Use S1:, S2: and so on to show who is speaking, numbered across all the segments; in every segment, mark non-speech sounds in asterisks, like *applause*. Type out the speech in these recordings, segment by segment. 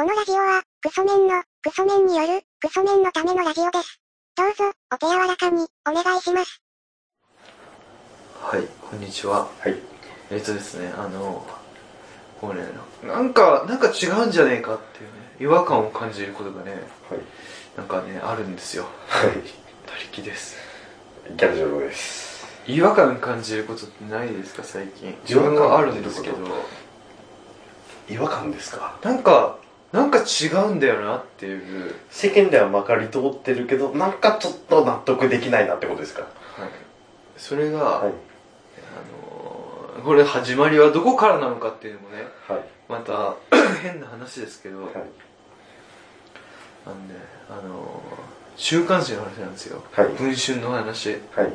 S1: このラジオは、クソメンの、クソメンによる、クソメンのためのラジオです。どうぞ、お手柔らかに、お願いします。
S2: はい、こんにちは。
S3: はい。
S2: えっとですね、あの、こうね、なんか、なんか違うんじゃねえかっていうね、違和感を感じることがね、
S3: はい。
S2: なんかね、あるんですよ。
S3: はい。
S2: 他力です。
S3: ギャルジョロです。
S2: 違和感感じることってないですか、最近。自分はあるんですけど、
S3: 違和感ですか？
S2: なんか、なんか違うんだよなっていう、
S3: 世間ではまかり通ってるけど、なんかちょっと納得できないなってことですか？
S2: はい。それが、
S3: はい。
S2: あの、これ始まりはどこからなのかっていうのもね、
S3: はい。
S2: また *clears throat* 変な話ですけど、
S3: はい。
S2: あのね、あの週刊誌の話なんですよ。
S3: はい
S2: 文春の話。
S3: はい。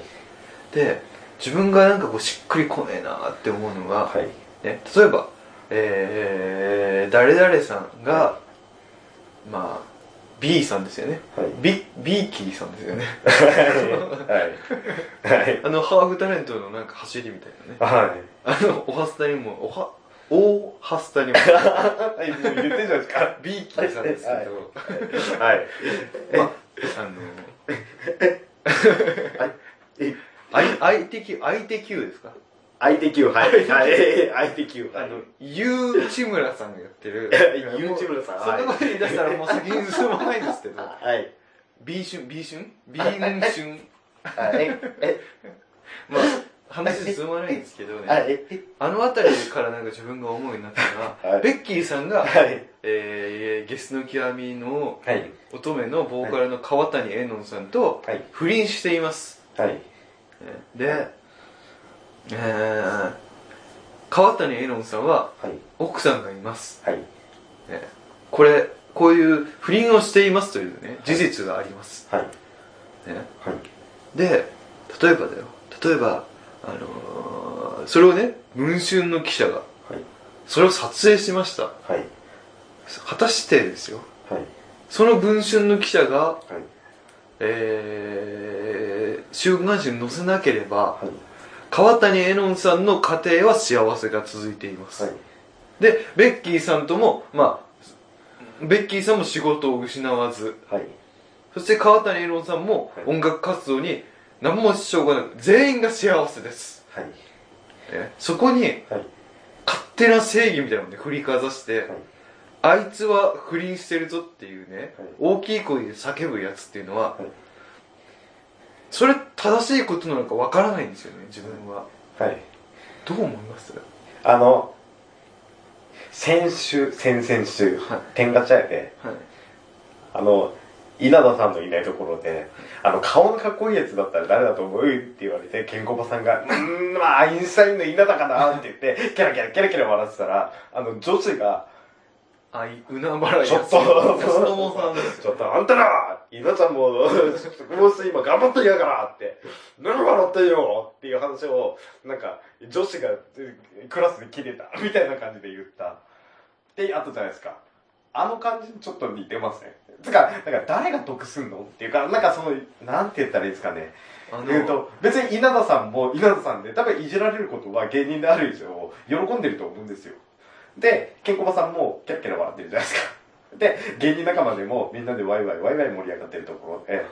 S2: で、自分がなんかこうしっくりこねえなって思うのが、
S3: はい。
S2: ね、例えば、えー、誰々さんが、まあ、B さんですよね。
S3: はい。
S2: ビ、ビーキーさんですよね。*laughs*
S3: はい。はい。*laughs*
S2: あの、ハーフタレントのなんか走りみたいなね。
S3: はい。
S2: あの、おはスタにも、おは、大ハスタにも、
S3: はい、言ってるじゃないですか？*laughs*
S2: ビーキーさんですけど、
S3: はい。
S2: まあ、あの、
S3: え、
S2: 相相手 Q、相手 Q ですか
S3: 相手級、はい。はい。相手級、はい。
S2: あの、ゆうちむらさんがやってる *laughs*
S3: ゆうちむらさん
S2: そんなこと言い出したらもう先に進まないんですけど、*laughs*
S3: はい。
S2: B 春 ?B 春 ?B 春？
S3: はい。え、*laughs*
S2: まあ、話進まないんですけど
S3: あ、
S2: ね、
S3: え、え、
S2: あのあたりからなんか自分が思うようになったのは、
S3: はい
S2: ベッキーさんが、
S3: はい。
S2: えー、ゲスの極みの
S3: はい。
S2: 乙女のボーカルの川谷絵音さんと
S3: はい。
S2: 不倫しています。
S3: はい。
S2: で、えー、川谷絵音さんは
S3: はい。
S2: 奥さんがいます。
S3: はい。
S2: ねこれ、こういう不倫をしていますというね、事実があります。
S3: はい。
S2: ね、
S3: はい。
S2: で、例えばだよ。例えば、あのーそれをね、文春の記者が、
S3: はい。
S2: それを撮影しました。
S3: はい。
S2: 果たしてですよ。
S3: はい。
S2: その文春の記者が、
S3: はい。
S2: えー、週刊誌に載せなければ、
S3: はい。
S2: 川谷絵音さんの家庭は幸せが続いています。
S3: はい。
S2: で、ベッキーさんとも、まあ、ベッキーさんも仕事を失わず、
S3: はい。
S2: そして川谷絵音さんも
S3: はい
S2: 音楽活動に何も支障がなく、全員が幸せです。
S3: はい。
S2: ねそこに
S3: はい。
S2: 勝手な正義みたいなので振りかざして、
S3: はい。
S2: あいつは不倫してるぞっていうね、
S3: はい
S2: 大きい声で叫ぶやつっていうのは、
S3: はい
S2: それ正しいことなのかわからないんですよね、自分は。
S3: はい。
S2: どう思います？
S3: あの、先週、先々週、
S2: はい
S3: 天ガチャ屋で、
S2: はい。
S3: あの、稲田さんのいないところで、あの、顔のかっこいいやつだったら誰だと思う？って言われて、ケンコバさんが、うーん、まあ、アインシュタインの稲田かな？って言って、キャラキャラキャラキャラ笑ってたら、あの、女子が、
S2: あい、うなばらい
S3: ちょっと、
S2: 安友さんです
S3: ちょっと、あんたら、稲ちゃんも、ちょっとこの人今頑張ってんやからって、何笑ってんよっていう話を、なんか、女子がえクラスで切れた、みたいな感じで言った。ってあったじゃないですか。あの感じにちょっと似てますね。つか、なんか誰が得すんのっていうか、なんかその、なんて言ったらいいですかね。
S2: あの、
S3: 言うと、別に稲田さんも稲田さんで、多分いじられることは芸人である以上、喜んでると思うんですよ。で、ケンコバさんもキャッキャラ笑ってるじゃないですか。*laughs* で、芸人仲間でもみんなでワイワイワイワイ盛り上がってるところで、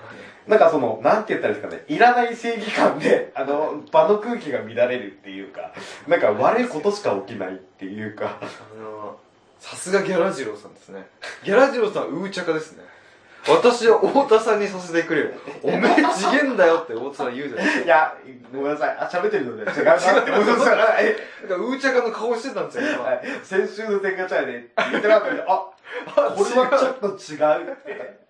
S3: なんかその、なんて言ったらいいですかね、いらない正義感で、あの、場の空気が乱れるっていうか、なんか悪いことしか起きないっていうか、
S2: あの、さすがギャラジローさんですね。ギャラジローさん、うーちゃかですね。私は太田さんにさせてくれよ。おめえ次元だよって太田さん言うじゃないですか。
S3: いや、ごめんなさい、あ、喋ってるので *laughs* 違うなって思いま
S2: なんか、うーちゃかの顔してたんですよ、今。
S3: はい先週の天下茶屋で言ってなかったけど、あ、これはちょっと違うって。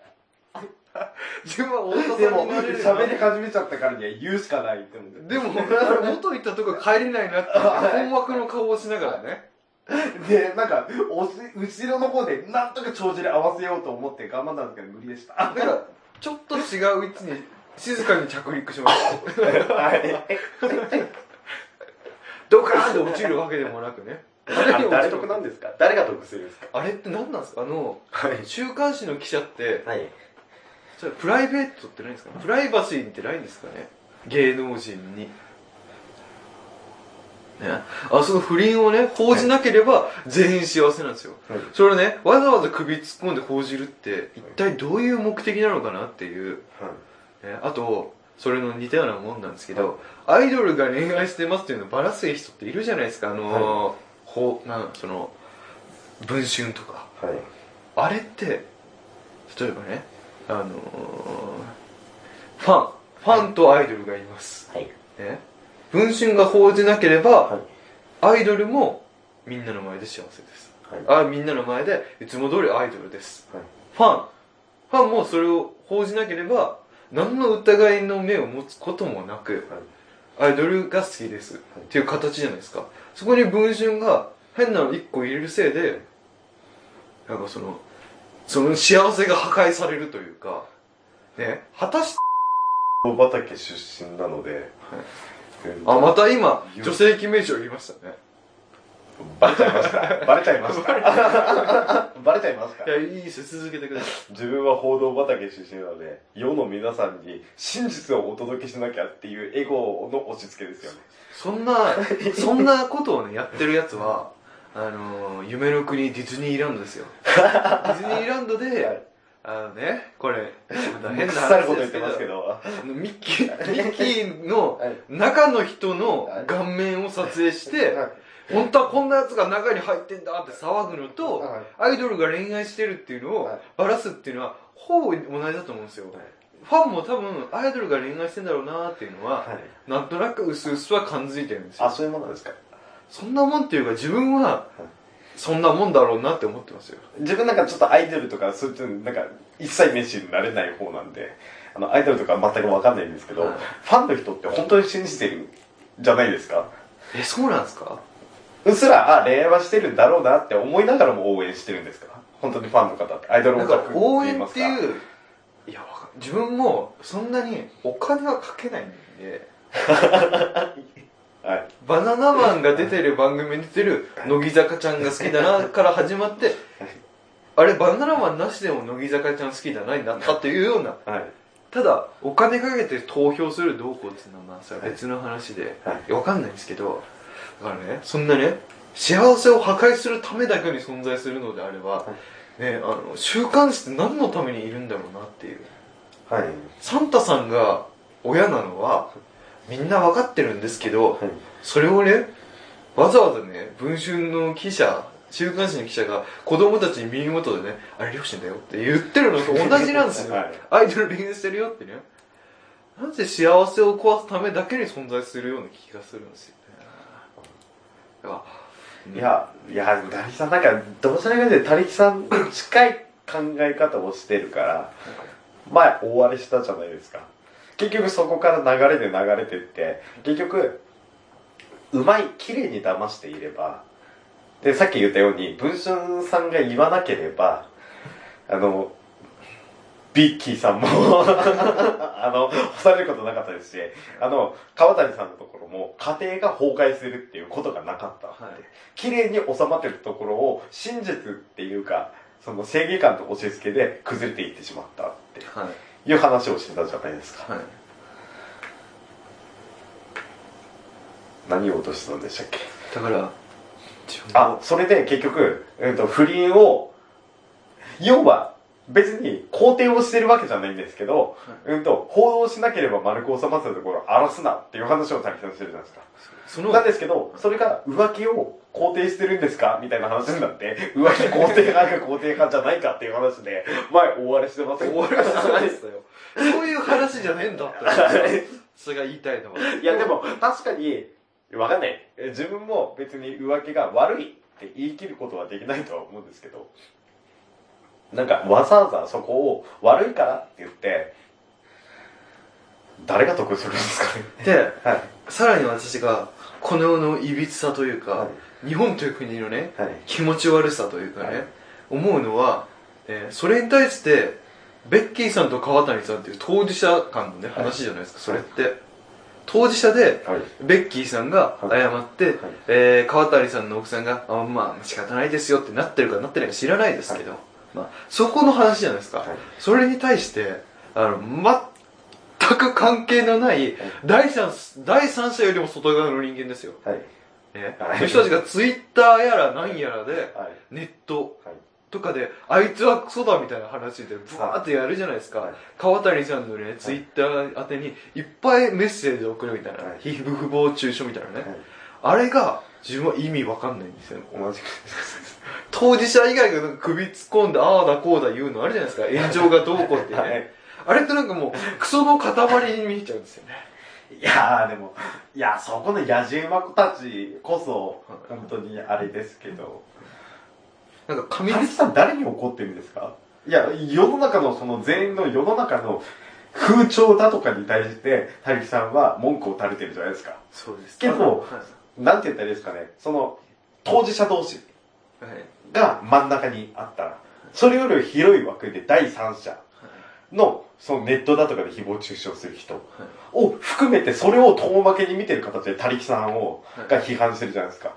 S2: 自分は太田さんになれる
S3: 喋り始めちゃったからには言うしかないって思って。
S2: でも、元行ったとこ帰れないなって、困惑の顔をしながらね。*laughs*
S3: で、なんか、おし後ろの方で、なんとか帳尻合わせようと思って頑張ったんですけど、無理でした。
S2: なんか、ちょっと違う位置に静かに着陸しました。
S3: はい。
S2: ドカーンって落ちるわけでもなくね。あれ
S3: 誰
S2: る
S3: 得なんですか？誰が得するんですか？
S2: あれって何なんですか？あの、
S3: はい。
S2: 週刊誌の記者って、
S3: はい。
S2: それプライベートってないんですか？プライバシーってないんですかね？芸能人に。ね。あその不倫をね報じなければ全員幸せなんですよ、
S3: はい。
S2: それをねわざわざ首突っ込んで報じるって一体どういう目的なのかなっていう、ね、あとそれの似たようなもんなんですけど、アイドルが恋愛してますっていうのをばらす人っているじゃないですか。あのーほうなんその文春とか。
S3: はい。
S2: あれって例えばねあのーファン。ファンとアイドルがいます、
S3: はい。
S2: ね、文春が報じなければ、
S3: はい。
S2: アイドルもみんなの前で幸せです。
S3: はい。
S2: あみんなの前でいつも通りアイドルです。
S3: はい。
S2: ファン。ファンもそれを報じなければ何の疑いの目を持つこともなくアイドルが好きです。っていう形じゃないですか。そこに文春が変なの一個入れるせいでなんかそのその幸せが破壊されるというかね。果たして
S3: 大畑出身なので、
S2: あまた今女性記名称言いましたね。
S3: バレちゃいましたバレちゃいました *laughs* バレちゃいました
S2: いやいいです続けてください。
S3: 自分は報道畑出身なので世の皆さんに真実をお届けしなきゃっていうエゴの押し付けですよね。
S2: そんなそんなことをねやってるやつはあのー夢の国ディズニーランドですよ。*laughs* ディズニーランドで、
S3: はい
S2: あのねこれ *laughs* 変な
S3: 腐ること言って
S2: 話ですけど
S3: ますけど。
S2: あのミッキーミッキーの
S3: はい。
S2: 中の人の顔面を撮影して、
S3: はい。
S2: 本当はこんなやつが中に入ってんだって騒ぐのと、
S3: はい。
S2: アイドルが恋愛してるっていうのを
S3: はい。
S2: バラすっていうのはほぼ同じだと思うんですよ、ファンも多分アイドルが恋愛してんだろうなっていうのは、
S3: はい。
S2: なんとなく薄々は感づいてるんですよ。
S3: あそういうものですか。
S2: そんなもんっていうか自分はそんなもんだろうなって思ってますよ。
S3: 自分なんかちょっとアイドルとかそういうなんか一切熱心になれない方なんであのアイドルとか全く分かんないんですけど、
S2: はい。
S3: ファンの人って本当に信じてるんじゃないですか？
S2: えそうなんですか？
S3: うっすらあ恋愛はしてるんだろうなって思いながらも応援してるんですか？本当にファンの方って。アイドルオタク
S2: 応援
S3: 言いますか？
S2: っていういやわか自分もそんなにお金はかけないんで *laughs*
S3: はい。
S2: バナナマンが出てる番組に出てる乃木坂ちゃんが好きだなから始まってあれバナナマンなしでも乃木坂ちゃん好きだなになったっていうような。
S3: はい。
S2: ただお金かけて投票するどうこうっていうのはまあそれは別の話で、わかんないんですけどだからねそんなね幸せを破壊するためだけに存在するのであれば、ねあの週刊誌って何のためにいるんだろうなっていう。
S3: はい。
S2: サンタさんが親なのはみんな分かってるんですけど、
S3: はい。
S2: それをねわざわざね文春の記者週刊誌の記者が子供たちに耳元でね「あれ両親だよ」って言ってるのと同じなんですよ、*laughs*
S3: はい。
S2: アイドル恋愛してるよってね。なぜ幸せを壊すためだけに存在するような気がするんですよね。だから
S3: いや、いや、ダリさんなんか、どちらかというと、他力さんに近い考え方をしてるから、前、大荒れしたじゃないですか。結局そこから流れで流れてって、結局、うまい、綺麗に騙していれば、で、さっき言ったように、文春さんが言わなければ、あの、ビッキーさんも *laughs* あの、干されることなかったですし、あの、川谷さんのところも、家庭が崩壊するっていうことがなかった。
S2: はい
S3: 綺麗に収まってるところを真実っていうかその正義感と押し付けで崩れていってしまったって
S2: はい
S3: いう話をしてたじゃないですか。
S2: はい。
S3: 何を落としてたんでしたっけ？
S2: だから
S3: あそれで結局、うん、と不倫を要は別に肯定をしてるわけじゃないんですけど、うんと報道しなければ丸く収まってたところを荒らすなっていう話を滝さんしてるじゃないですか
S2: その
S3: なんですけど、それが浮気を肯定してるんですかみたいな話になって、浮気肯定派か肯定派じゃないかっていう話で、前大荒れしてます
S2: 終わりじゃないですよ。そういう話じゃねえんだって *laughs* それが言いたいのは。い
S3: やでも、確かに、わかんない。自分も別に浮気が悪いって言い切ることはできないとは思うんですけど、なんかわざわざそこを悪いからって言って、誰が得するんですかね。
S2: で
S3: はい。
S2: さらに私がこの世のいびつさというか、
S3: は
S2: 日本という国のね
S3: はい。
S2: 気持ち悪さというかね、
S3: はい。
S2: 思うのは、えーそれに対してベッキーさんと川谷さんっていう当事者間のね
S3: はい。
S2: 話じゃないですか、それって。当事者で
S3: はい。
S2: ベッキーさんが謝って、えー川谷さんの奥さんが、あまあ仕方ないですよってなってるかなってないか知らないですけど、まあ、そこの話じゃないですか、
S3: はい。
S2: それに対してあの全く関係のない第三第三者よりも外側の人間ですよ。
S3: はい。
S2: ね、
S3: はい。
S2: そういう人たちがツイッターやら何やらで、
S3: はい。
S2: ネット
S3: はい。
S2: とかで、あいつはクソだみたいな話で、ブワーってやるじゃないですか。
S3: はい。
S2: 川谷さんのね、ツイッター宛てに、いっぱいメッセージを送るみたいな。
S3: はい。
S2: 皮膚不法中傷みたいなね。
S3: はい。
S2: あれが、自分は意味わかんないんですよ。
S3: 同じく。
S2: 当事者以外が首突っ込んで、ああだこうだ言うのあるじゃないですか。*laughs* 炎上がどうこうってね。
S3: はい
S2: あれってなんかもう、クソの塊に見えちゃうんですよね。
S3: いやーでも、いや、そこの野じ馬子たちこそ、本当にあれですけど。
S2: なんか紙
S3: 神木さん誰に怒ってるんですか？いや、世の中のその全員の世の中の風潮だとかに対して、た木さんは文句を垂れてるじゃないですか。
S2: そうです
S3: けど
S2: はい
S3: なんて言ったらいいですかね。その、当事者同士
S2: はい。
S3: が真ん中にあったら、それより広い枠で第三者の、そのネットだとかで誹謗中傷する人を含めて、それを遠負けに見てる形で、たりきさんを、
S2: はい。
S3: が批判してるじゃないですか。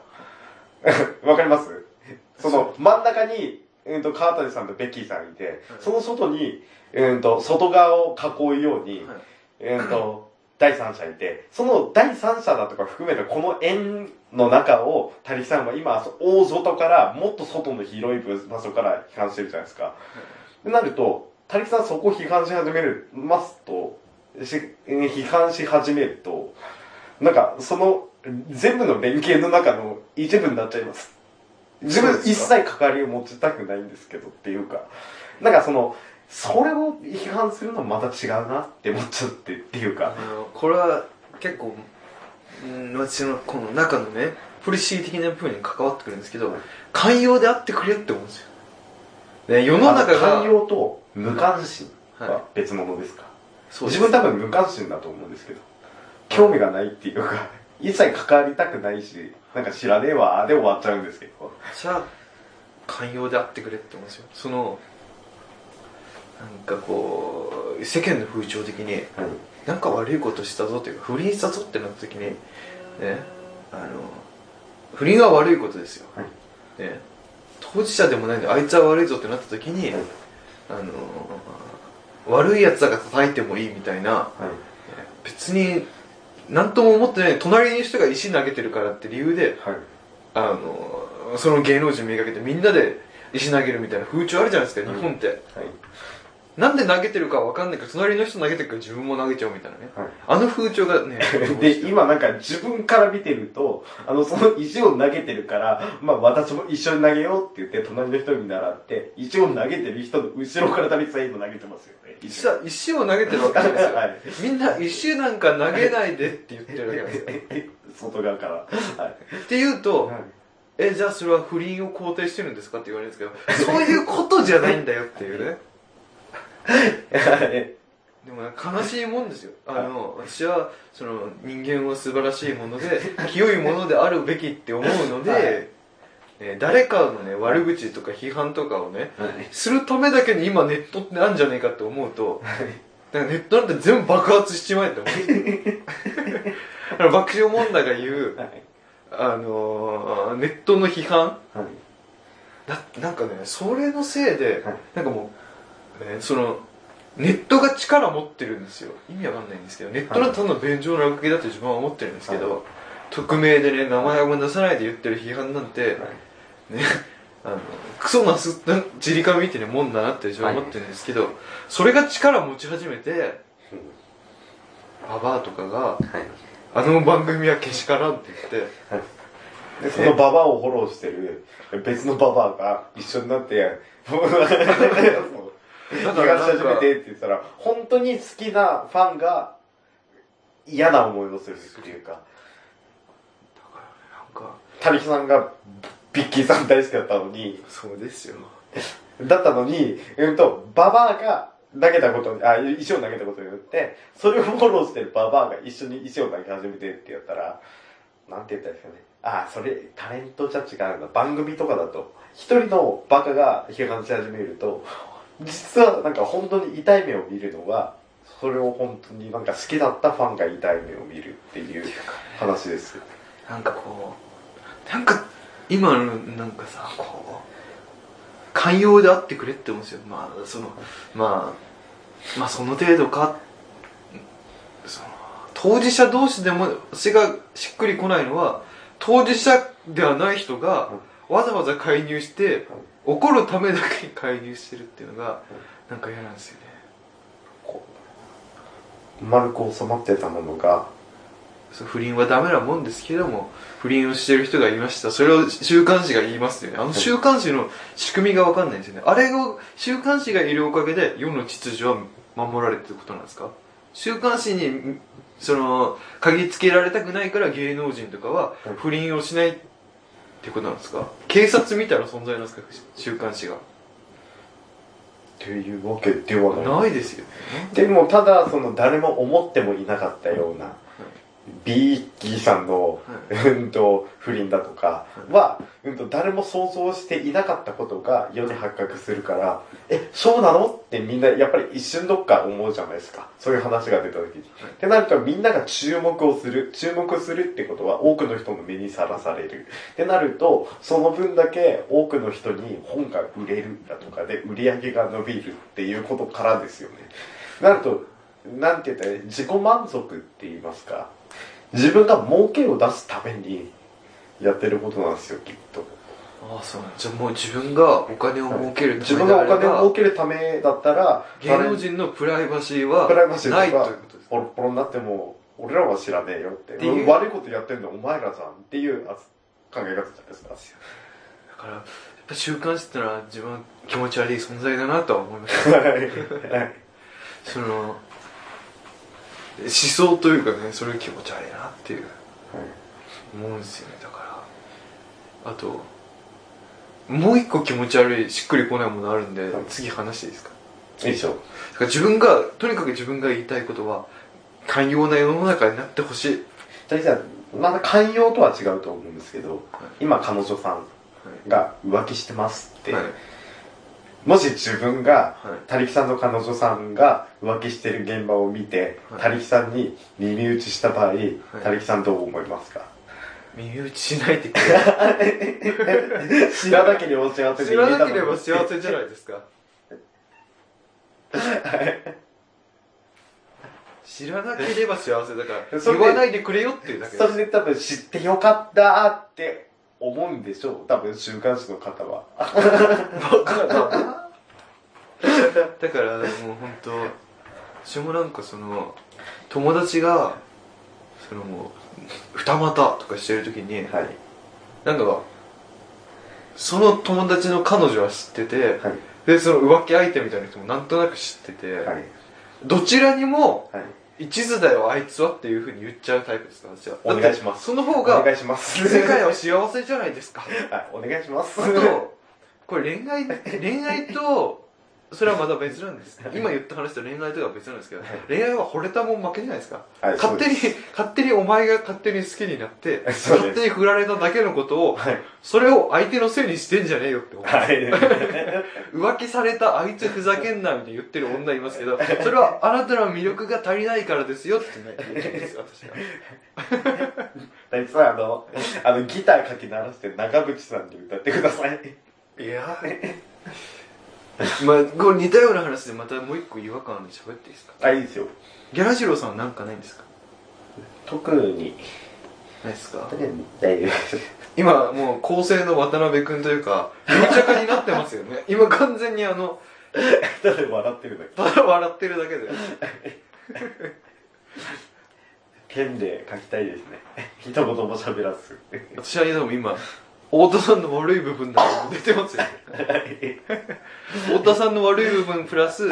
S3: *laughs* わかります？その、真ん中に、うんと、川谷さんとベッキーさんいて、その外に、うんと、外側を囲うように、
S2: はい。
S3: うんと、第三者いて、その第三者だとか含めたこの円の中を、たりきさんは今、大外から、もっと外の広い場所から批判してるじゃないですか。ってなると、たりきさんそこを批判し始める、ますと、し批判し始めると、なんか、その、全部の連携の中の一部になっちゃいます。自分一切関わりを持ちたくないんですけどっていうか、なんかその、それを批判するのもまた違うなって思っちゃってっていうか、
S2: これは結構、うん、私のこの中のね、ポリシー的な部分に関わってくるんですけど、寛容であってくれって思うんですよ。ね、世の中が、
S3: あ寛容と無関心
S2: は
S3: は別物ですか、
S2: そうです
S3: 自分多分無関心だと思うんですけど、興味がないっていうか、一切関わりたくないし、なんか知らねえわーで終わっちゃうんですけど。
S2: じゃあ、寛容であってくれって思うんですよ。その、なんかこう、世間の風潮的に、
S3: はい。
S2: なんか悪いことしたぞというか、不倫したぞってなった時に、ね、あの、不倫は悪いことですよ。
S3: はい
S2: ね、当事者でもないんで、あいつは悪いぞってなった時に、
S3: はい
S2: あの、悪い奴だから叩いてもいいみたいな、
S3: はい。
S2: 別に、なんとも思ってない、隣の人が石投げてるからって理由で、
S3: はい。
S2: あの、その芸能人めがけてみんなで石投げるみたいな風潮あるじゃないですか、
S3: はい
S2: 日本って。
S3: はい。
S2: なんで投げてるかわかんないから、隣の人投げてるから自分も投げちゃうみたいなね。
S3: はい
S2: あの風潮がね、*laughs*
S3: で、今なんか自分から見てると、あの、その石を投げてるから、まあ私も一緒に投げようって言って、隣の人に習って、石を投げてる人の後ろから旅さん今投げてますよね。
S2: 石は石を投げてるわけじゃないですよ。*laughs*
S3: はい。
S2: みんな石なんか投げないでって言ってるわけですよ。*laughs*
S3: 外側から。はい。
S2: って言うと、え、じゃあそれは不倫を肯定してるんですかって言われるんですけど、そういうことじゃないんだよっていうね。
S3: はい。
S2: でもね悲しいもんですよ。あの、私は、その、人間は素晴らしいもので、*laughs* 清いものであるべきって思うので、
S3: はい
S2: ね誰かのね、悪口とか批判とかをね、
S3: はい。
S2: するためだけに今ネットってあるんじゃねえかって思うと、だからネットなんて全部爆発しちまえって思う。*laughs* 爆笑問題が言う、
S3: はい。
S2: あのーネットの批判？
S3: はい。
S2: ななんかね、それのせいで、
S3: はい
S2: なんかもう、ね、その、ネットが力持ってるんですよ。意味わかんないんですけど、ネットのただの便乗の落書きだと自分は思ってるんですけど、
S3: はい
S2: 匿名でね、名前も出さないで言ってる批判なんて、ね、あの、クソなす、なじりかみってね、もんだなって自分は思ってるんですけど、それが力持ち始めて、ババアとかが、
S3: はい。
S2: あの番組はけしからんって言って、
S3: で、そのババアをフォローしてる別のババアが一緒になって、*laughs* そう
S2: だから
S3: 東
S2: なんか
S3: 始めてって言ったら、本当に好きなファンが嫌な思いをするっていうか、
S2: なんか、
S3: タリキさんがビッキーさん大好きだったのに、
S2: そうですよ。
S3: だったのに、うんと、ババアが投げたことに、あ、石を投げたことによって、それをフォローしてるババアが一緒に石を投げ始めてってやったら、なんて言ったらいいですかね。あ、それ、タレントじゃ違うな。番組とかだと、一人のバカが批判し始めると、実はなんか本当に痛い目を見るのは、それを本当になんか好きだったファンが痛い目を見るっていう話です。
S2: なんかこう、なんか、今のなんかさ、こう、寛容であってくれって思うんですよ。まあ、その、まあ、まあその程度か、当事者同士でも、私がしっくりこないのは、当事者ではない人がわざわざ介入して怒るためだけに介入してるっていうのがなんか嫌なんですよね。
S3: こう丸く収まってたものが。
S2: そう不倫はダメなもんですけども不倫をしてる人がいました。それを週刊誌が言いますよね。あの週刊誌の仕組みが分かんないんですよね。あれを週刊誌がいるおかげで世の秩序は守られてることなんですか？週刊誌にその嗅ぎつけられたくないから芸能人とかは不倫をしないってことなんですか？警察みたいな存在なんですか？週刊誌が。
S3: っていうわけではない。
S2: ないですよね。
S3: でもただその誰も思ってもいなかったような B キーさんの、うんと不倫だとかは、うんと誰も想像していなかったことが世に発覚するからえそうなの？ってみんなやっぱり一瞬どっか思うじゃないですか。そういう話が出た時に。ってなるとみんなが注目をする注目するってことは多くの人の目にさらされる。ってなるとその分だけ多くの人に本が売れるだとかで売り上げが伸びるっていうことからですよね。なるとなんて言ったら自己満足って言いますか自分が儲けを出すためにやってることなんですよきっと。
S2: ああそうじゃあもう自分がお金を儲けるた
S3: 自分
S2: めであれば
S3: がお金を儲けるためだったら
S2: 芸能人のプライバシーは
S3: プライバシーとか
S2: ないということです
S3: ポロポロになっても俺らは知らねえよって。
S2: って
S3: 悪いことやってんのお前らじゃんっていうあ考え方じゃないですか。
S2: だからやっぱ週刊誌ってのは自分は気持ち悪い存在だなとは思いました
S3: はい。
S2: その思想というかねそれ気持ち悪いなっていう。思うんですよねだから。あともう一個気持ち悪いしっくりこないものあるんで、
S3: はい。
S2: 次話していいですか？
S3: いいでしょ
S2: だから自分がとにかく自分が言いたいことは寛容な世の中になってほしい、
S3: 大さんまだ寛容とは違うと思うんですけど
S2: はい。
S3: 今彼女さんが浮気してますって、
S2: はい
S3: もし自分が
S2: はい。
S3: 他力さんの彼女さんが浮気してる現場を見て、
S2: はい。
S3: 他力さんに耳打ちした場合、
S2: い。
S3: 他力さんどう思いますか？
S2: 耳打ちしないでく *laughs*
S3: 知らなければ幸せ
S2: 知らなければ幸せじゃないですか知らなければ幸せだから *laughs* 言わないでくれよっていうだけ
S3: それで多分知ってよかったって思うんでしょう。多分週刊誌の方は。
S2: だからもう本当私もなんかその友達がそのもう二股とかしてる時に
S3: はい。
S2: なんかその友達の彼女は知ってて
S3: はい。
S2: でその浮気相手みたいな人もなんとなく知ってて、
S3: はい。
S2: どちらにも
S3: はい
S2: 一途だよあいつはっていうふうに言っちゃうタイプです私は。
S3: お願いします。
S2: その方
S3: お
S2: が
S3: 願いします。
S2: 世界は幸せじゃないですか。*laughs*
S3: はいお願いします。
S2: あとこれ恋愛恋愛とそれはまだ別なんです。今言った話と恋愛とは別なんですけど、
S3: はい。
S2: 恋愛は惚れたもん負けじゃないですか、
S3: はい
S2: 勝手に勝手にお前が勝手に好きになって勝手に振られただけのことを
S3: はい。
S2: それを相手のせいにしてんじゃねえよって思う、
S3: はい。*laughs*
S2: 浮気されたあいつふざけんなみたいに言ってる女いますけどそれはあなたの魅力が足りないからですよって言うんですよ私は。
S3: 大地さんあのあのギターかき鳴らして長渕さんに歌ってください。
S2: いやまあこれ似たような話でまたもう一個違和感あるんで喋っていいですか？
S3: あいいですよ。
S2: ギャラジローさんはなんかないんですか？
S3: 特に。
S2: ないですか？
S3: 大丈夫です。
S2: 今もう構成の渡辺君というか無茶化になってますよね。*laughs* 今完全にあの
S3: ただ笑ってるだけ。
S2: ただ笑ってるだけで。
S3: ペンで書きたいですね。一言も喋らず。
S2: 私はでも今太田さんの悪い部分だけ出てますよね *laughs* 太田さんの悪い部分プラス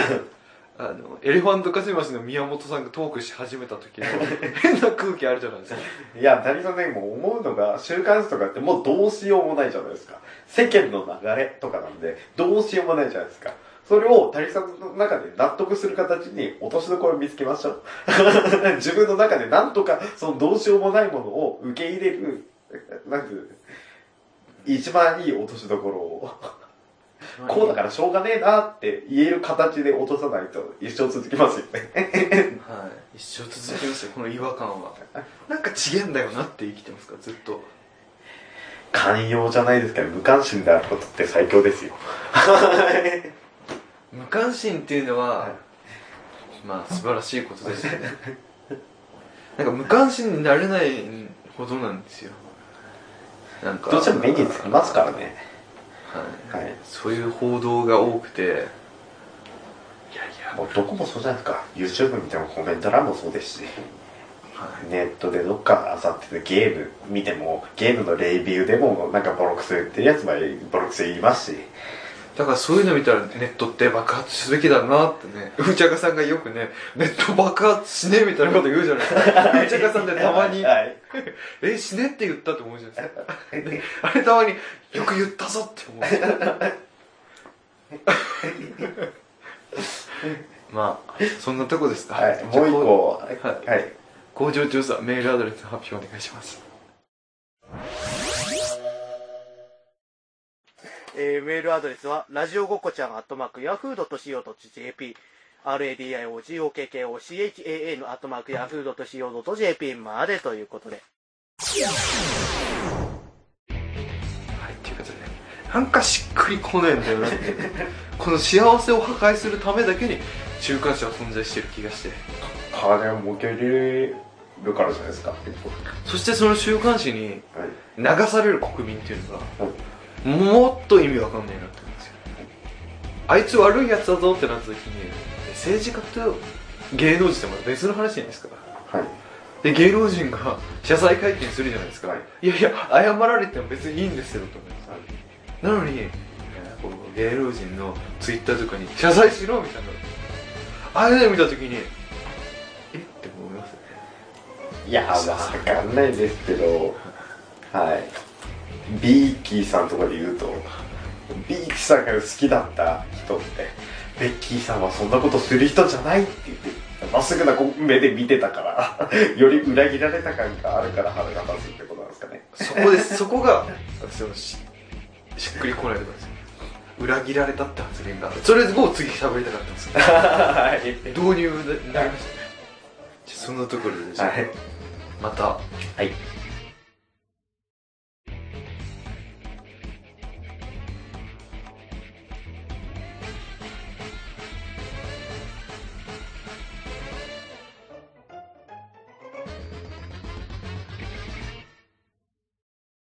S2: あのエレファントカシマシの宮本さんがトークし始めた時の *laughs* 変な空気あるじゃないですか
S3: いや、谷さんね、もう思うのが、週刊誌とかってもうどうしようもないじゃないですか。世間の流れとかなんで、どうしようもないじゃないですか。それを谷さんの中で納得する形に落としどころを見つけましょう。*laughs* 自分の中でなんとかそのどうしようもないものを受け入れる、なんていう一番いい落としどころを、こうだからしょうがねえなって言える形で落とさないと一生続きますよね。
S2: はい。一生続きますよこの違和感は。*laughs* なんか違えんだよなって生きてますからずっと。
S3: 寛容じゃないですけど、無関心であることって最強ですよ。*laughs*
S2: 無関心っていうのは、
S3: はい。
S2: まあ素晴らしいことですよね。なんか無関心になれないほどなんですよ。なんか。
S3: どうしても目につきますからね
S2: はい。
S3: はい。
S2: そういう報道が多くて。いやいや。
S3: もうどこもそうじゃないですか。YouTube 見てもコメント欄もそうですし。
S2: はい。
S3: ネットでどっかあさっててゲーム見てもゲームのレビューでもなんかボロクソ言ってるやつもボロクソ言いますし
S2: だからそういうの見たらネットって爆発すべきだなってね、うちゃかさんがよくね、ネット爆発しねえみたいなこと言うじゃないですか。*laughs* うちゃかさんってたまに、
S3: はい *laughs*
S2: え、死ねって言ったと思うじゃないですか。であれたまに、よく言ったぞって思う。*laughs* まあ、そんなとこですか。
S3: はい、もう一個
S2: はい
S3: はい
S2: 工場調査、メールアドレスの発表お願いします。
S4: えーメールアドレスは、ラジオごっこちゃん、アットマーク、ヤフー .co.jp、radiogokochan のアットマーク、ヤフー .co.jp までということで。
S2: はい、ということで、なんかしっくりこねえんだよなって。この幸せを破壊するためだけに、週刊誌は存在してる気がして。
S3: 金を儲けれるからじゃないですか
S2: そしてその週刊誌に
S3: はい
S2: 流される国民っていうのが、もっと意味わかんないなって思うんですよ。あいつ悪いやつだぞってなった時に、政治家と芸能人ってまた別の話じゃないですか。
S3: はい
S2: で、芸能人が謝罪会見するじゃないですか。
S3: はい
S2: いやいや、謝られても別にいいんですよ、と思います。なのに、芸能人のツイッターとかに謝罪しろみたいな。ああいうの見た時に、え？って思いますよね。
S3: いやわかんないですけどはいビーキーさんとかで言うとビーキーさんが好きだった人ってベッキーさんはそんなことする人じゃないって言ってまっすぐな目で見てたから *laughs* より裏切られた感があるから腹が立つってことなんですかね。
S2: そこです、そこが、ししっくりこないところですよ。裏切られたって発言が。それを次喋りたかったんですけど、
S3: はい。
S2: 導入になりました。ね。じゃあそんなところで、
S3: はい。
S2: また。
S3: はい